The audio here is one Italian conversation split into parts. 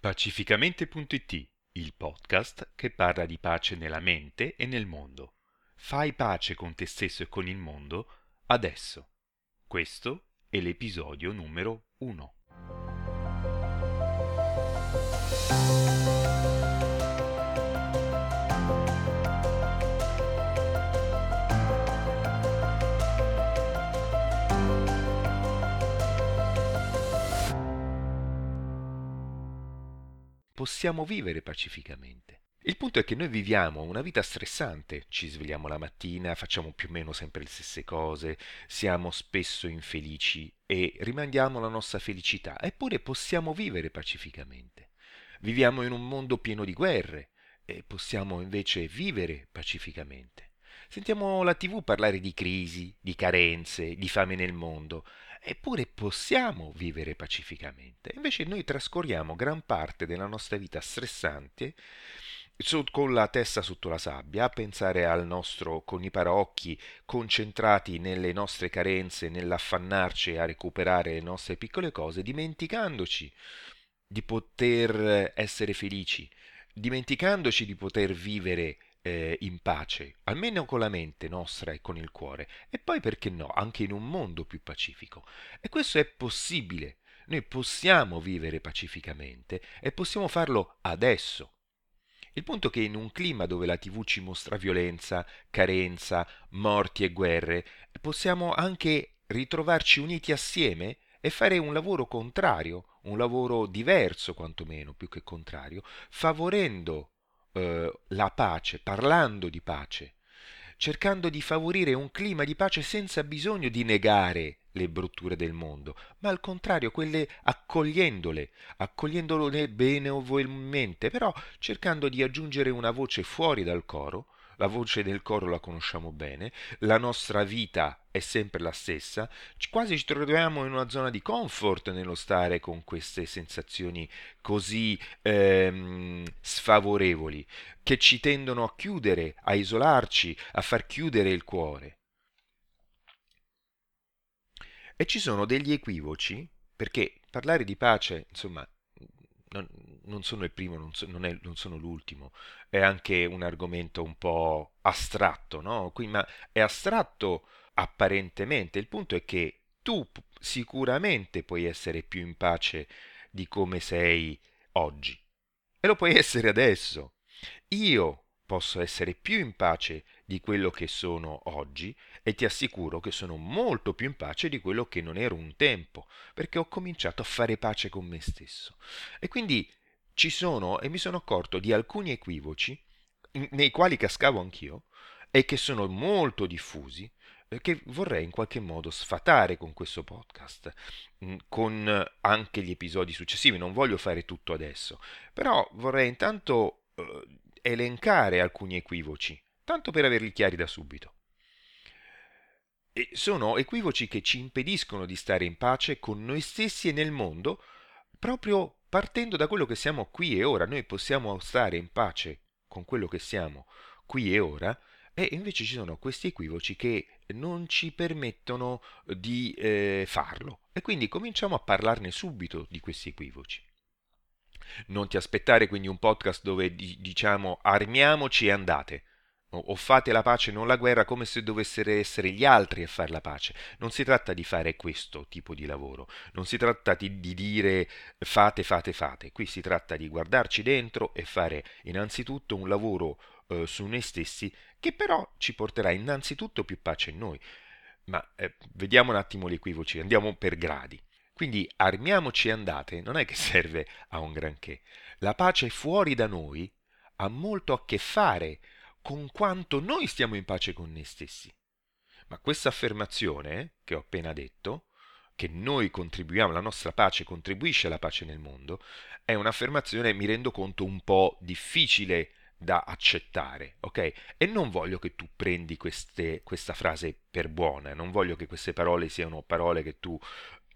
Pacificamente.it, il podcast che parla di pace nella mente e nel mondo. Fai pace con te stesso e con il mondo adesso. Questo è l'episodio numero 1. Possiamo vivere pacificamente. Il punto è che noi viviamo una vita stressante, ci svegliamo la mattina, facciamo più o meno sempre le stesse cose, siamo spesso infelici e rimandiamo la nostra felicità, eppure possiamo vivere pacificamente. Viviamo in un mondo pieno di guerre e possiamo invece vivere pacificamente. Sentiamo la tv parlare di crisi, di carenze, di fame nel mondo eppure possiamo vivere pacificamente. Invece noi trascorriamo gran parte della nostra vita stressante con la testa sotto la sabbia, a pensare al nostro con i paraocchi concentrati nelle nostre carenze, nell'affannarci a recuperare le nostre piccole cose, dimenticandoci di poter essere felici, dimenticandoci di poter vivere eh, in pace, almeno con la mente nostra e con il cuore, e poi perché no, anche in un mondo più pacifico. E questo è possibile. Noi possiamo vivere pacificamente e possiamo farlo adesso. Il punto è che in un clima dove la TV ci mostra violenza, carenza, morti e guerre, possiamo anche ritrovarci uniti assieme e fare un lavoro contrario, un lavoro diverso quantomeno, più che contrario, favorendo eh, la pace, parlando di pace, cercando di favorire un clima di pace senza bisogno di negare le brutture del mondo, ma al contrario quelle accogliendole, accogliendole benevolentemente, però cercando di aggiungere una voce fuori dal coro la voce del coro la conosciamo bene, la nostra vita è sempre la stessa, quasi ci troviamo in una zona di comfort nello stare con queste sensazioni così ehm, sfavorevoli, che ci tendono a chiudere, a isolarci, a far chiudere il cuore. E ci sono degli equivoci, perché parlare di pace, insomma, non, non sono il primo, non, so, non, è, non, sono l'ultimo, è anche un argomento un po' astratto, no? Quindi, ma è astratto apparentemente, il punto è che tu sicuramente puoi essere più in pace di come sei oggi e lo puoi essere adesso. Io posso essere più in pace di quello che sono oggi e ti assicuro che sono molto più in pace di quello che non ero un tempo, perché ho cominciato a fare pace con me stesso. E quindi ci sono, e mi sono accorto di alcuni equivoci nei quali cascavo anch'io e che sono molto diffusi, che vorrei in qualche modo sfatare con questo podcast, mm, con anche gli episodi successivi. Non voglio fare tutto adesso, però vorrei intanto eh, elencare alcuni equivoci, tanto per averli chiari da subito. E sono equivoci che ci impediscono di stare in pace con noi stessi e nel mondo, proprio partendo da quello che siamo qui e ora. Noi possiamo stare in pace con quello che siamo qui e ora, e invece ci sono questi equivoci che non ci permettono di eh, farlo. E quindi cominciamo a parlarne subito di questi equivoci. Non ti aspettare quindi un podcast dove diciamo armiamoci e andate. O fate la pace, non la guerra, come se dovessero essere gli altri a fare la pace. Non si tratta di fare questo tipo di lavoro, non si tratta di, di dire fate, fate, fate. Qui si tratta di guardarci dentro e fare innanzitutto un lavoro eh, su noi stessi che però ci porterà innanzitutto più pace in noi. Ma eh, vediamo un attimo gli equivoci, andiamo per gradi. Quindi armiamoci e andate non è che serve a un granché. La pace fuori da noi ha molto a che fare con quanto noi stiamo in pace con noi stessi. Ma questa affermazione che ho appena detto, che noi contribuiamo, la nostra pace contribuisce alla pace nel mondo, è un'affermazione, mi rendo conto, un po' difficile da accettare, ok? E non voglio che tu prendi queste, questa frase per buona, non voglio che queste parole siano parole che tu...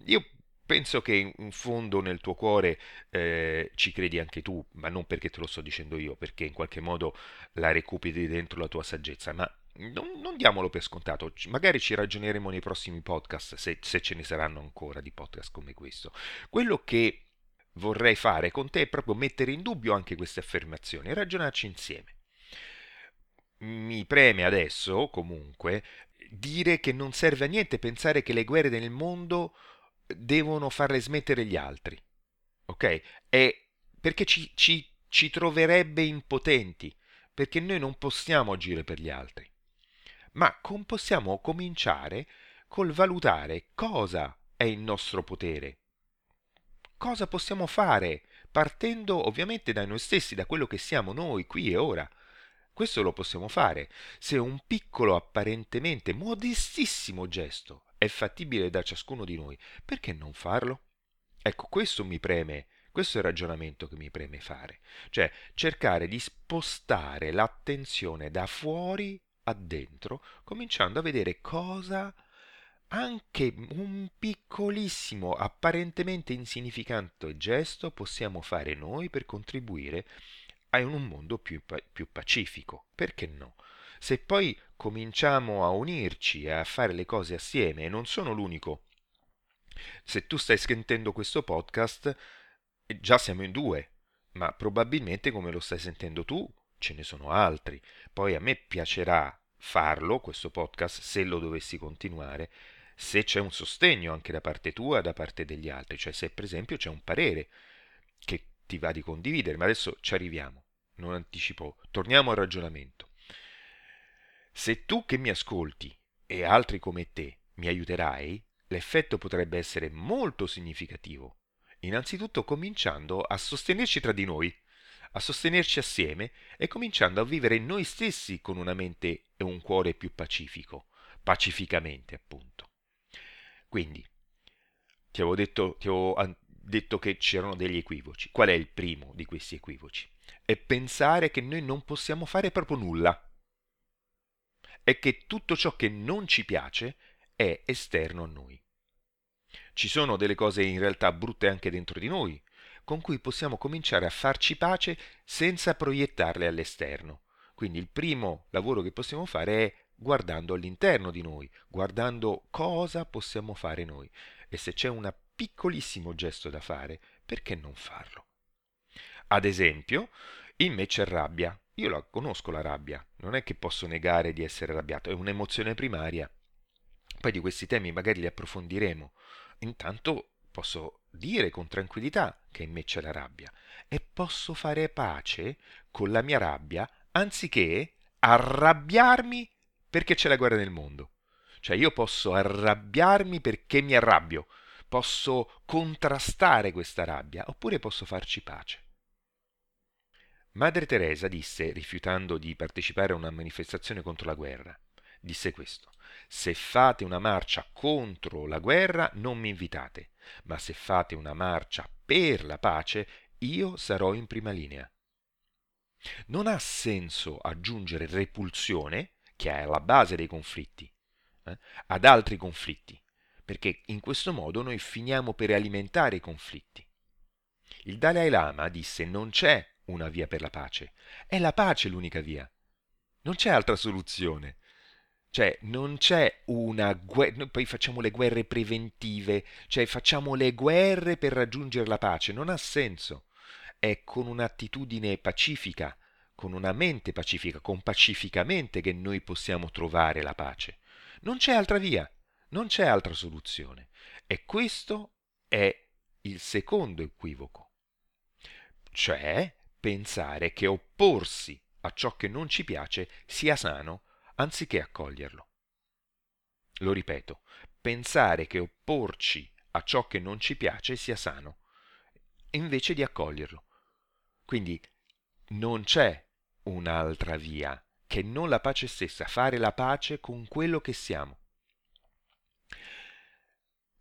Io penso che in fondo nel tuo cuore eh, ci credi anche tu, ma non perché te lo sto dicendo io, perché in qualche modo la recuperi dentro la tua saggezza, ma non, non diamolo per scontato, magari ci ragioneremo nei prossimi podcast, se, se ce ne saranno ancora di podcast come questo. Quello che vorrei fare con te è proprio mettere in dubbio anche queste affermazioni e ragionarci insieme. Mi preme adesso, comunque, dire che non serve a niente pensare che le guerre nel mondo devono farle smettere gli altri. Ok? È perché ci, ci, ci troverebbe impotenti, perché noi non possiamo agire per gli altri. Ma com- possiamo cominciare col valutare cosa è il nostro potere, cosa possiamo fare, partendo ovviamente da noi stessi, da quello che siamo noi qui e ora. Questo lo possiamo fare se un piccolo, apparentemente modestissimo gesto è fattibile da ciascuno di noi, perché non farlo? Ecco, questo mi preme, questo è il ragionamento che mi preme fare, cioè cercare di spostare l'attenzione da fuori a dentro, cominciando a vedere cosa anche un piccolissimo, apparentemente insignificante gesto possiamo fare noi per contribuire a un mondo più, più pacifico. Perché no? Se poi cominciamo a unirci a fare le cose assieme, e non sono l'unico, se tu stai sentendo questo podcast, già siamo in due, ma probabilmente come lo stai sentendo tu, ce ne sono altri. Poi a me piacerà farlo, questo podcast, se lo dovessi continuare, se c'è un sostegno anche da parte tua, da parte degli altri, cioè se per esempio c'è un parere che ti va di condividere, ma adesso ci arriviamo, non anticipo, torniamo al ragionamento. Se tu che mi ascolti e altri come te mi aiuterai, l'effetto potrebbe essere molto significativo. Innanzitutto cominciando a sostenerci tra di noi, a sostenerci assieme e cominciando a vivere noi stessi con una mente e un cuore più pacifico, pacificamente appunto. Quindi, ti avevo detto, ti avevo detto che c'erano degli equivoci. Qual è il primo di questi equivoci? È pensare che noi non possiamo fare proprio nulla e che tutto ciò che non ci piace è esterno a noi. Ci sono delle cose in realtà brutte anche dentro di noi, con cui possiamo cominciare a farci pace senza proiettarle all'esterno. Quindi il primo lavoro che possiamo fare è guardando all'interno di noi, guardando cosa possiamo fare noi. E se c'è un piccolissimo gesto da fare, perché non farlo? Ad esempio, in me c'è rabbia. Io la conosco la rabbia, non è che posso negare di essere arrabbiato, è un'emozione primaria. Poi di questi temi magari li approfondiremo. Intanto posso dire con tranquillità che in me c'è la rabbia e posso fare pace con la mia rabbia anziché arrabbiarmi perché c'è la guerra nel mondo. Cioè io posso arrabbiarmi perché mi arrabbio, posso contrastare questa rabbia, oppure posso farci pace. Madre Teresa disse, rifiutando di partecipare a una manifestazione contro la guerra, disse questo, se fate una marcia contro la guerra non mi invitate, ma se fate una marcia per la pace io sarò in prima linea. Non ha senso aggiungere repulsione che è alla base dei conflitti, eh, ad altri conflitti, perché in questo modo noi finiamo per alimentare i conflitti. Il Dalai Lama disse non c'è una via per la pace, è la pace l'unica via, non c'è altra soluzione. Cioè, non c'è una guerra, noi poi facciamo le guerre preventive, cioè facciamo le guerre per raggiungere la pace, non ha senso. È con un'attitudine pacifica, con una mente pacifica, con pacificamente che noi possiamo trovare la pace. Non c'è altra via, non c'è altra soluzione. E questo è il secondo equivoco, cioè pensare che opporsi a ciò che non ci piace sia sano anziché accoglierlo. Lo ripeto, pensare che opporci a ciò che non ci piace sia sano, invece di accoglierlo. Quindi non c'è un'altra via che non la pace stessa, fare la pace con quello che siamo.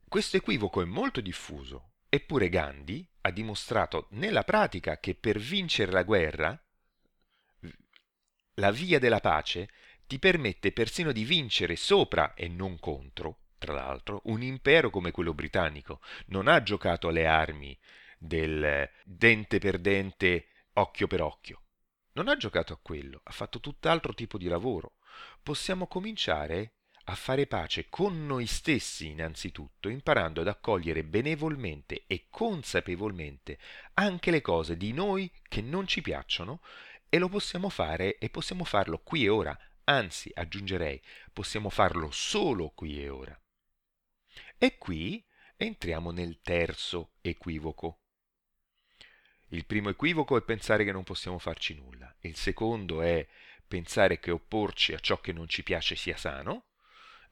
Questo equivoco è molto diffuso, eppure Gandhi ha dimostrato nella pratica che per vincere la guerra, la via della pace ti permette persino di vincere sopra e non contro, tra l'altro, un impero come quello britannico. Non ha giocato alle armi del dente per dente, occhio per occhio non ha giocato a quello, ha fatto tutt'altro tipo di lavoro. Possiamo cominciare a fare pace con noi stessi innanzitutto, imparando ad accogliere benevolmente e consapevolmente anche le cose di noi che non ci piacciono e lo possiamo fare e possiamo farlo qui e ora, anzi aggiungerei, possiamo farlo solo qui e ora. E qui entriamo nel terzo equivoco. Il primo equivoco è pensare che non possiamo farci nulla, il secondo è pensare che opporci a ciò che non ci piace sia sano,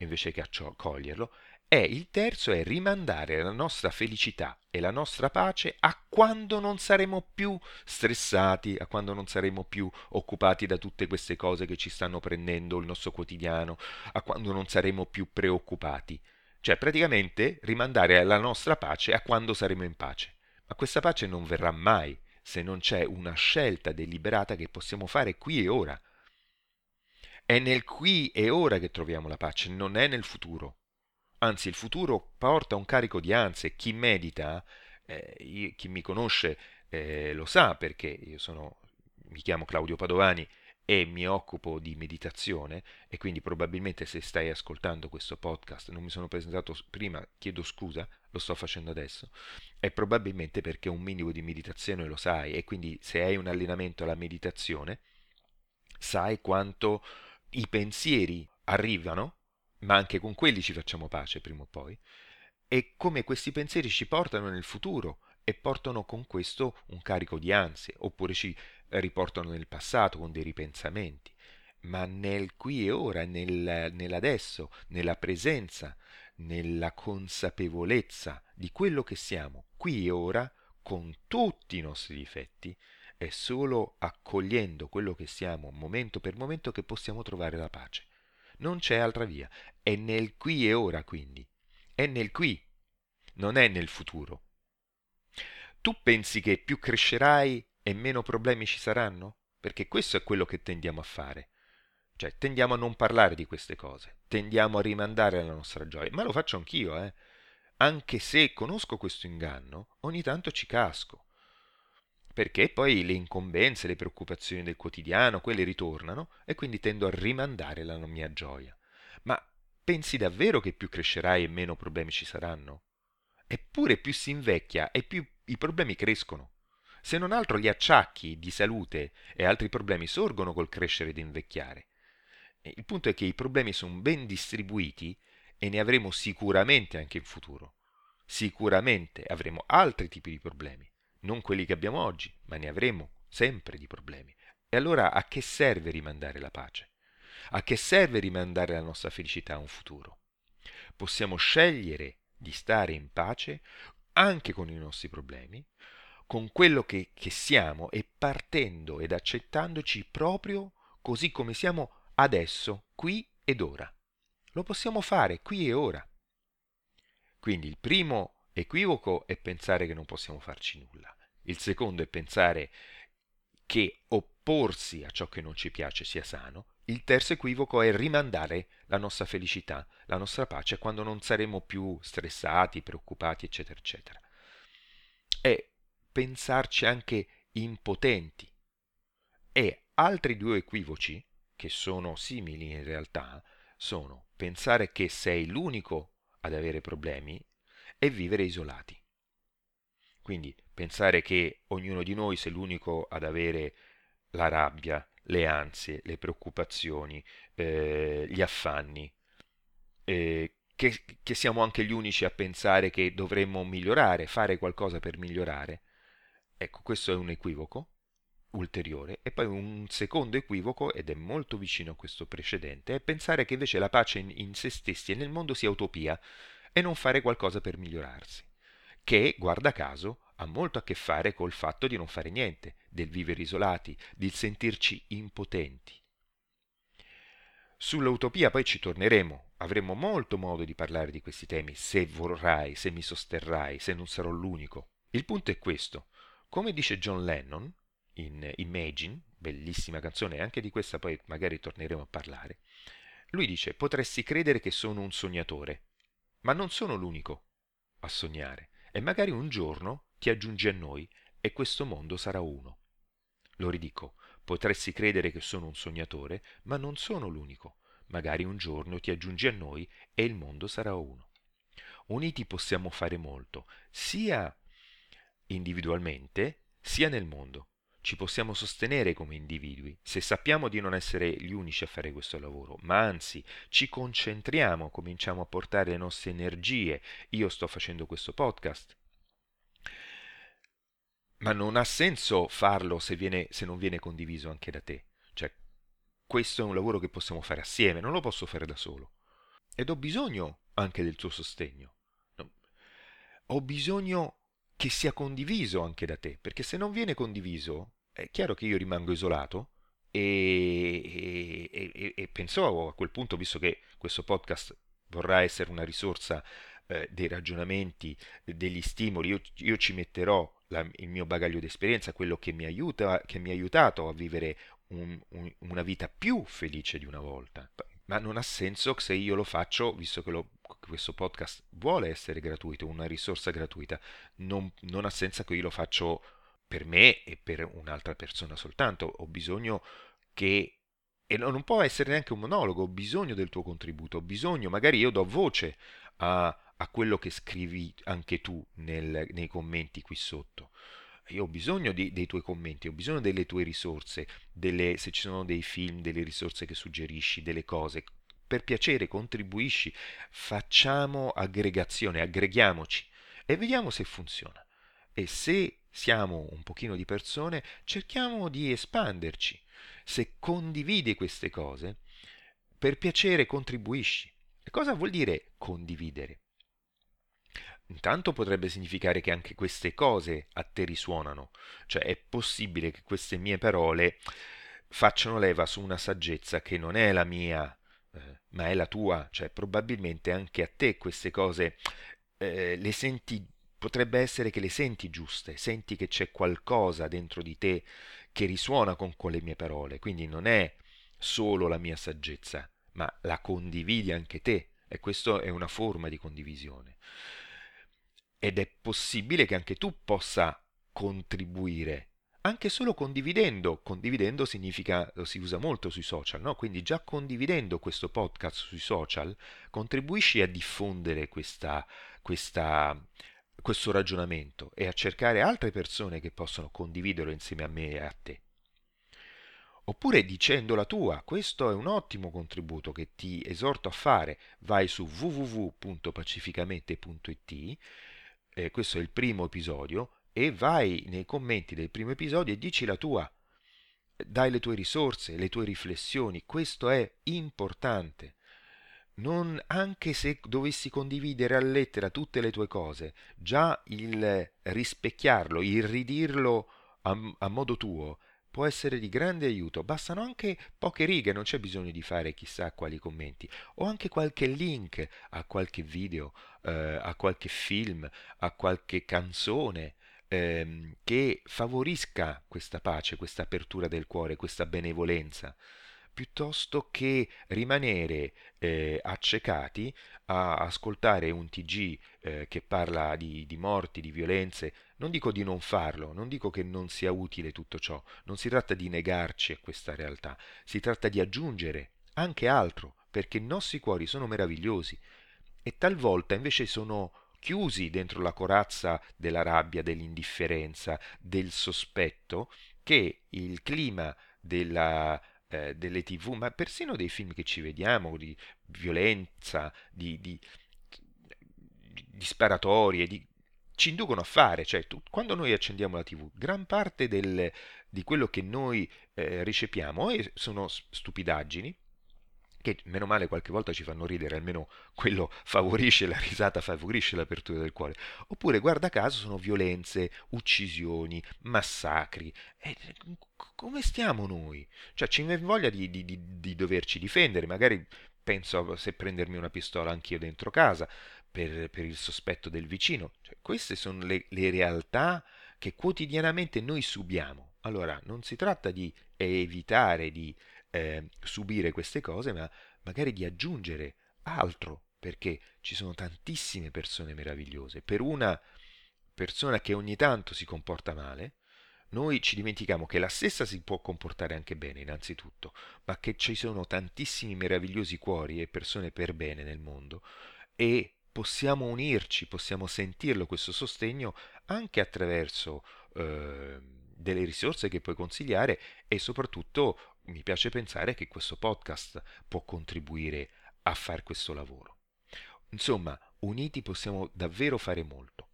invece che accoglierlo, e il terzo è rimandare la nostra felicità e la nostra pace a quando non saremo più stressati, a quando non saremo più occupati da tutte queste cose che ci stanno prendendo il nostro quotidiano, a quando non saremo più preoccupati. Cioè praticamente rimandare la nostra pace a quando saremo in pace. Ma questa pace non verrà mai se non c'è una scelta deliberata che possiamo fare qui e ora. È nel qui e ora che troviamo la pace, non è nel futuro. Anzi, il futuro porta un carico di ansie. Chi medita, eh, chi mi conosce eh, lo sa perché io sono, mi chiamo Claudio Padovani e mi occupo di meditazione e quindi probabilmente se stai ascoltando questo podcast, non mi sono presentato prima, chiedo scusa, lo sto facendo adesso, è probabilmente perché un minimo di meditazione lo sai e quindi se hai un allenamento alla meditazione, sai quanto i pensieri arrivano ma anche con quelli ci facciamo pace prima o poi, e come questi pensieri ci portano nel futuro e portano con questo un carico di ansie, oppure ci riportano nel passato con dei ripensamenti, ma nel qui e ora, nel, nell'adesso, nella presenza, nella consapevolezza di quello che siamo qui e ora, con tutti i nostri difetti, è solo accogliendo quello che siamo momento per momento che possiamo trovare la pace. Non c'è altra via. È nel qui e ora, quindi. È nel qui, non è nel futuro. Tu pensi che più crescerai e meno problemi ci saranno? Perché questo è quello che tendiamo a fare. Cioè, tendiamo a non parlare di queste cose, tendiamo a rimandare la nostra gioia. Ma lo faccio anch'io, eh. Anche se conosco questo inganno, ogni tanto ci casco perché poi le incombenze, le preoccupazioni del quotidiano, quelle ritornano e quindi tendo a rimandare la mia gioia. Ma pensi davvero che più crescerai e meno problemi ci saranno? Eppure più si invecchia e più i problemi crescono. Se non altro gli acciacchi di salute e altri problemi sorgono col crescere ed invecchiare. Il punto è che i problemi sono ben distribuiti e ne avremo sicuramente anche in futuro. Sicuramente avremo altri tipi di problemi non quelli che abbiamo oggi, ma ne avremo sempre di problemi. E allora a che serve rimandare la pace? A che serve rimandare la nostra felicità a un futuro? Possiamo scegliere di stare in pace anche con i nostri problemi, con quello che, che siamo e partendo ed accettandoci proprio così come siamo adesso, qui ed ora. Lo possiamo fare qui e ora. Quindi il primo equivoco è pensare che non possiamo farci nulla. Il secondo è pensare che opporsi a ciò che non ci piace sia sano. Il terzo equivoco è rimandare la nostra felicità, la nostra pace quando non saremo più stressati, preoccupati, eccetera, eccetera. E pensarci anche impotenti. E altri due equivoci, che sono simili in realtà, sono pensare che sei l'unico ad avere problemi e vivere isolati. Quindi pensare che ognuno di noi sia l'unico ad avere la rabbia, le ansie, le preoccupazioni, eh, gli affanni, eh, che, che siamo anche gli unici a pensare che dovremmo migliorare, fare qualcosa per migliorare. Ecco, questo è un equivoco ulteriore. E poi un secondo equivoco, ed è molto vicino a questo precedente, è pensare che invece la pace in, in se stessi e nel mondo sia utopia e non fare qualcosa per migliorarsi che, guarda caso, ha molto a che fare col fatto di non fare niente, del vivere isolati, di sentirci impotenti. Sull'utopia poi ci torneremo, avremo molto modo di parlare di questi temi, se vorrai, se mi sosterrai, se non sarò l'unico. Il punto è questo. Come dice John Lennon in Imagine, bellissima canzone, anche di questa poi magari torneremo a parlare, lui dice potresti credere che sono un sognatore, ma non sono l'unico a sognare e magari un giorno ti aggiungi a noi e questo mondo sarà uno. Lo ridico, potresti credere che sono un sognatore, ma non sono l'unico, magari un giorno ti aggiungi a noi e il mondo sarà uno. Uniti possiamo fare molto, sia individualmente, sia nel mondo. Ci possiamo sostenere come individui se sappiamo di non essere gli unici a fare questo lavoro, ma anzi ci concentriamo, cominciamo a portare le nostre energie. Io sto facendo questo podcast, ma non ha senso farlo se, viene, se non viene condiviso anche da te. Cioè, questo è un lavoro che possiamo fare assieme, non lo posso fare da solo. Ed ho bisogno anche del tuo sostegno. Ho bisogno che sia condiviso anche da te, perché se non viene condiviso è chiaro che io rimango isolato e, e, e, penso a quel punto, visto che questo podcast vorrà essere una risorsa eh, dei ragionamenti, degli stimoli, io, io ci metterò la, il mio bagaglio di esperienza, quello che mi, aiuta, che mi ha aiutato a vivere un, un, una vita più felice di una volta. Ma non ha senso se io lo faccio, visto che lo, questo podcast vuole essere gratuito, una risorsa gratuita, non, non ha senso che io lo faccio per me e per un'altra persona soltanto. Ho bisogno che e non può essere neanche un monologo, ho bisogno del tuo contributo, ho bisogno, magari io do voce a, a quello che scrivi anche tu nel, nei commenti qui sotto. Io ho bisogno di, dei tuoi commenti, ho bisogno delle tue risorse, delle, se ci sono dei film, delle risorse che suggerisci, delle cose. Per piacere, contribuisci, facciamo aggregazione, aggreghiamoci e vediamo se funziona. E se siamo un pochino di persone, cerchiamo di espanderci. Se condividi queste cose, per piacere contribuisci. E cosa vuol dire condividere? Intanto potrebbe significare che anche queste cose a te risuonano, cioè è possibile che queste mie parole facciano leva su una saggezza che non è la mia, eh, ma è la tua, cioè probabilmente anche a te queste cose eh, le senti, potrebbe essere che le senti giuste, senti che c'è qualcosa dentro di te che risuona con quelle mie parole, quindi non è solo la mia saggezza, ma la condividi anche te. E questa è una forma di condivisione ed è possibile che anche tu possa contribuire anche solo condividendo. Condividendo significa, si usa molto sui social, no? Quindi già condividendo questo podcast sui social, contribuisci a diffondere questa, questa, questo ragionamento e a cercare altre persone che possono condividerlo insieme a me e a te. Oppure dicendo la tua, questo è un ottimo contributo che ti esorto a fare. Vai su www.pacificamente.it eh, questo è il primo episodio, e vai nei commenti del primo episodio e dici la tua, dai le tue risorse, le tue riflessioni, questo è importante. Non, anche se dovessi condividere a lettera tutte le tue cose, già il rispecchiarlo, il ridirlo a, a modo tuo, può essere di grande aiuto. Bastano anche poche righe, non c'è bisogno di fare chissà quali commenti, o anche qualche link a qualche video, eh, a qualche film, a qualche canzone ehm, che favorisca questa pace, questa apertura del cuore, questa benevolenza piuttosto che rimanere eh, accecati a ascoltare un TG eh, che parla di, di, morti, di violenze. Non dico di non farlo, non dico che non sia utile tutto ciò, non si tratta di negarci a questa realtà, si tratta di aggiungere anche altro, perché i nostri cuori sono meravigliosi. E talvolta invece sono chiusi dentro la corazza della rabbia, dell'indifferenza, del sospetto che il clima della eh, delle tv, ma persino dei film che ci vediamo, di violenza, di, di, di sparatorie, di, ci inducono a fare, cioè tu, quando noi accendiamo la tv, gran parte del, di quello che noi eh, ricepiamo sono stupidaggini, che meno male qualche volta ci fanno ridere, almeno quello favorisce la risata, favorisce l'apertura del cuore. Oppure, guarda caso, sono violenze, uccisioni, massacri. E come stiamo noi? Cioè, ci voglia di, di, di, di doverci difendere, magari penso se prendermi una pistola anch'io dentro casa per, per il sospetto del vicino. Cioè, queste sono le, le realtà che quotidianamente noi subiamo. Allora, non si tratta di evitare di eh, subire queste cose, ma magari di aggiungere altro, perché ci sono tantissime persone meravigliose. Per una persona che ogni tanto si comporta male, noi ci dimentichiamo che la stessa si può comportare anche bene, innanzitutto, ma che ci sono tantissimi meravigliosi cuori e persone per bene nel mondo e possiamo unirci, possiamo sentirlo questo sostegno anche attraverso eh, delle risorse che puoi consigliare e soprattutto mi piace pensare che questo podcast può contribuire a fare questo lavoro. Insomma, uniti possiamo davvero fare molto.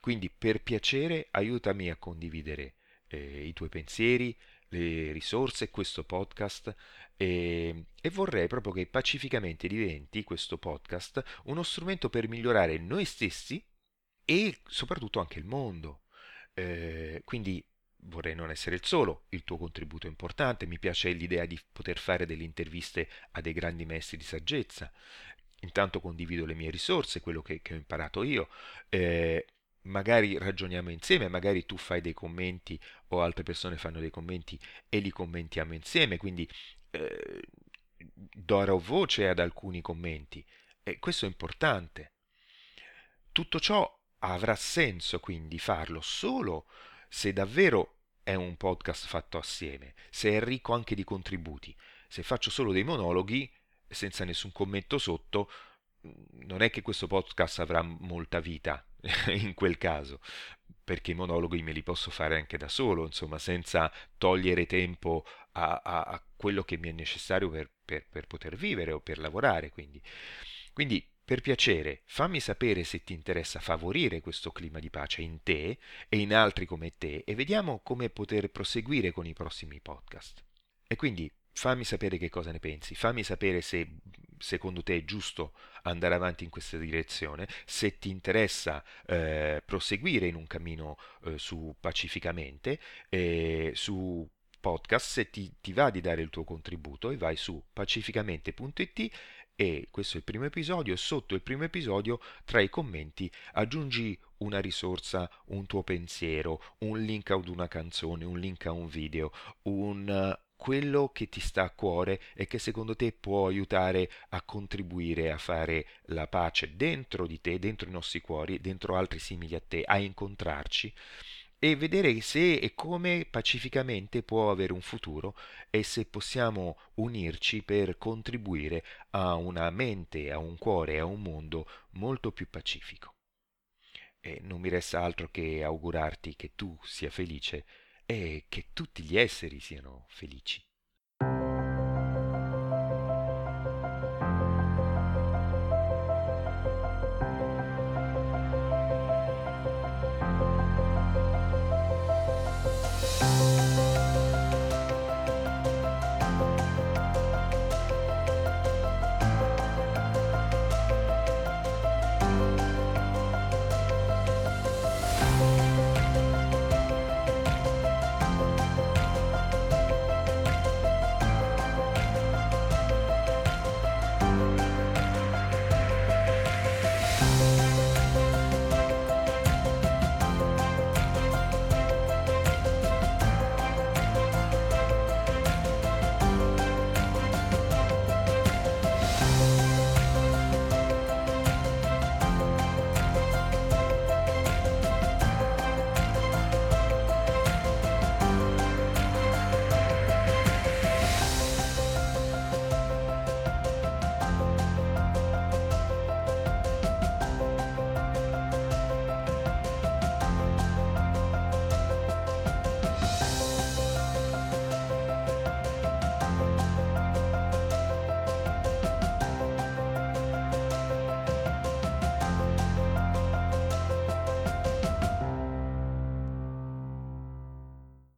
Quindi per piacere aiutami a condividere eh, i tuoi pensieri, le risorse, questo podcast e, e, vorrei proprio che pacificamente diventi questo podcast uno strumento per migliorare noi stessi e soprattutto anche il mondo. Eh, quindi vorrei non essere il solo, il tuo contributo è importante, mi piace l'idea di poter fare delle interviste a dei grandi maestri di saggezza, intanto condivido le mie risorse, quello che, che ho imparato io, eh, magari ragioniamo insieme, magari tu fai dei commenti o altre persone fanno dei commenti e li commentiamo insieme, quindi eh, darò voce ad alcuni commenti. E questo è importante. Tutto ciò avrà senso quindi farlo solo se davvero è un podcast fatto assieme, se è ricco anche di contributi. Se faccio solo dei monologhi senza nessun commento sotto, non è che questo podcast avrà molta vita in quel caso, perché i monologhi me li posso fare anche da solo, insomma, senza togliere tempo a, a, a quello che mi è necessario per, per, per, poter vivere o per lavorare. Quindi. quindi, per piacere, fammi sapere se ti interessa favorire questo clima di pace in te e in altri come te e vediamo come poter proseguire con i prossimi podcast. E quindi fammi sapere che cosa ne pensi, fammi sapere se secondo te è giusto andare avanti in questa direzione, se ti interessa eh, proseguire in un cammino eh, su pacificamente, eh, su podcast, se ti, ti, va di dare il tuo contributo e vai su pacificamente.it e questo è il primo episodio sotto il primo episodio tra i commenti aggiungi una risorsa, un tuo pensiero, un link ad una canzone, un link a un video, un quello che ti sta a cuore e che secondo te può aiutare a contribuire a fare la pace dentro di te, dentro i nostri cuori, dentro altri simili a te, a incontrarci e vedere se e come pacificamente può avere un futuro e se possiamo unirci per contribuire a una mente, a un cuore, a un mondo molto più pacifico. E non mi resta altro che augurarti che tu sia felice e che tutti gli esseri siano felici.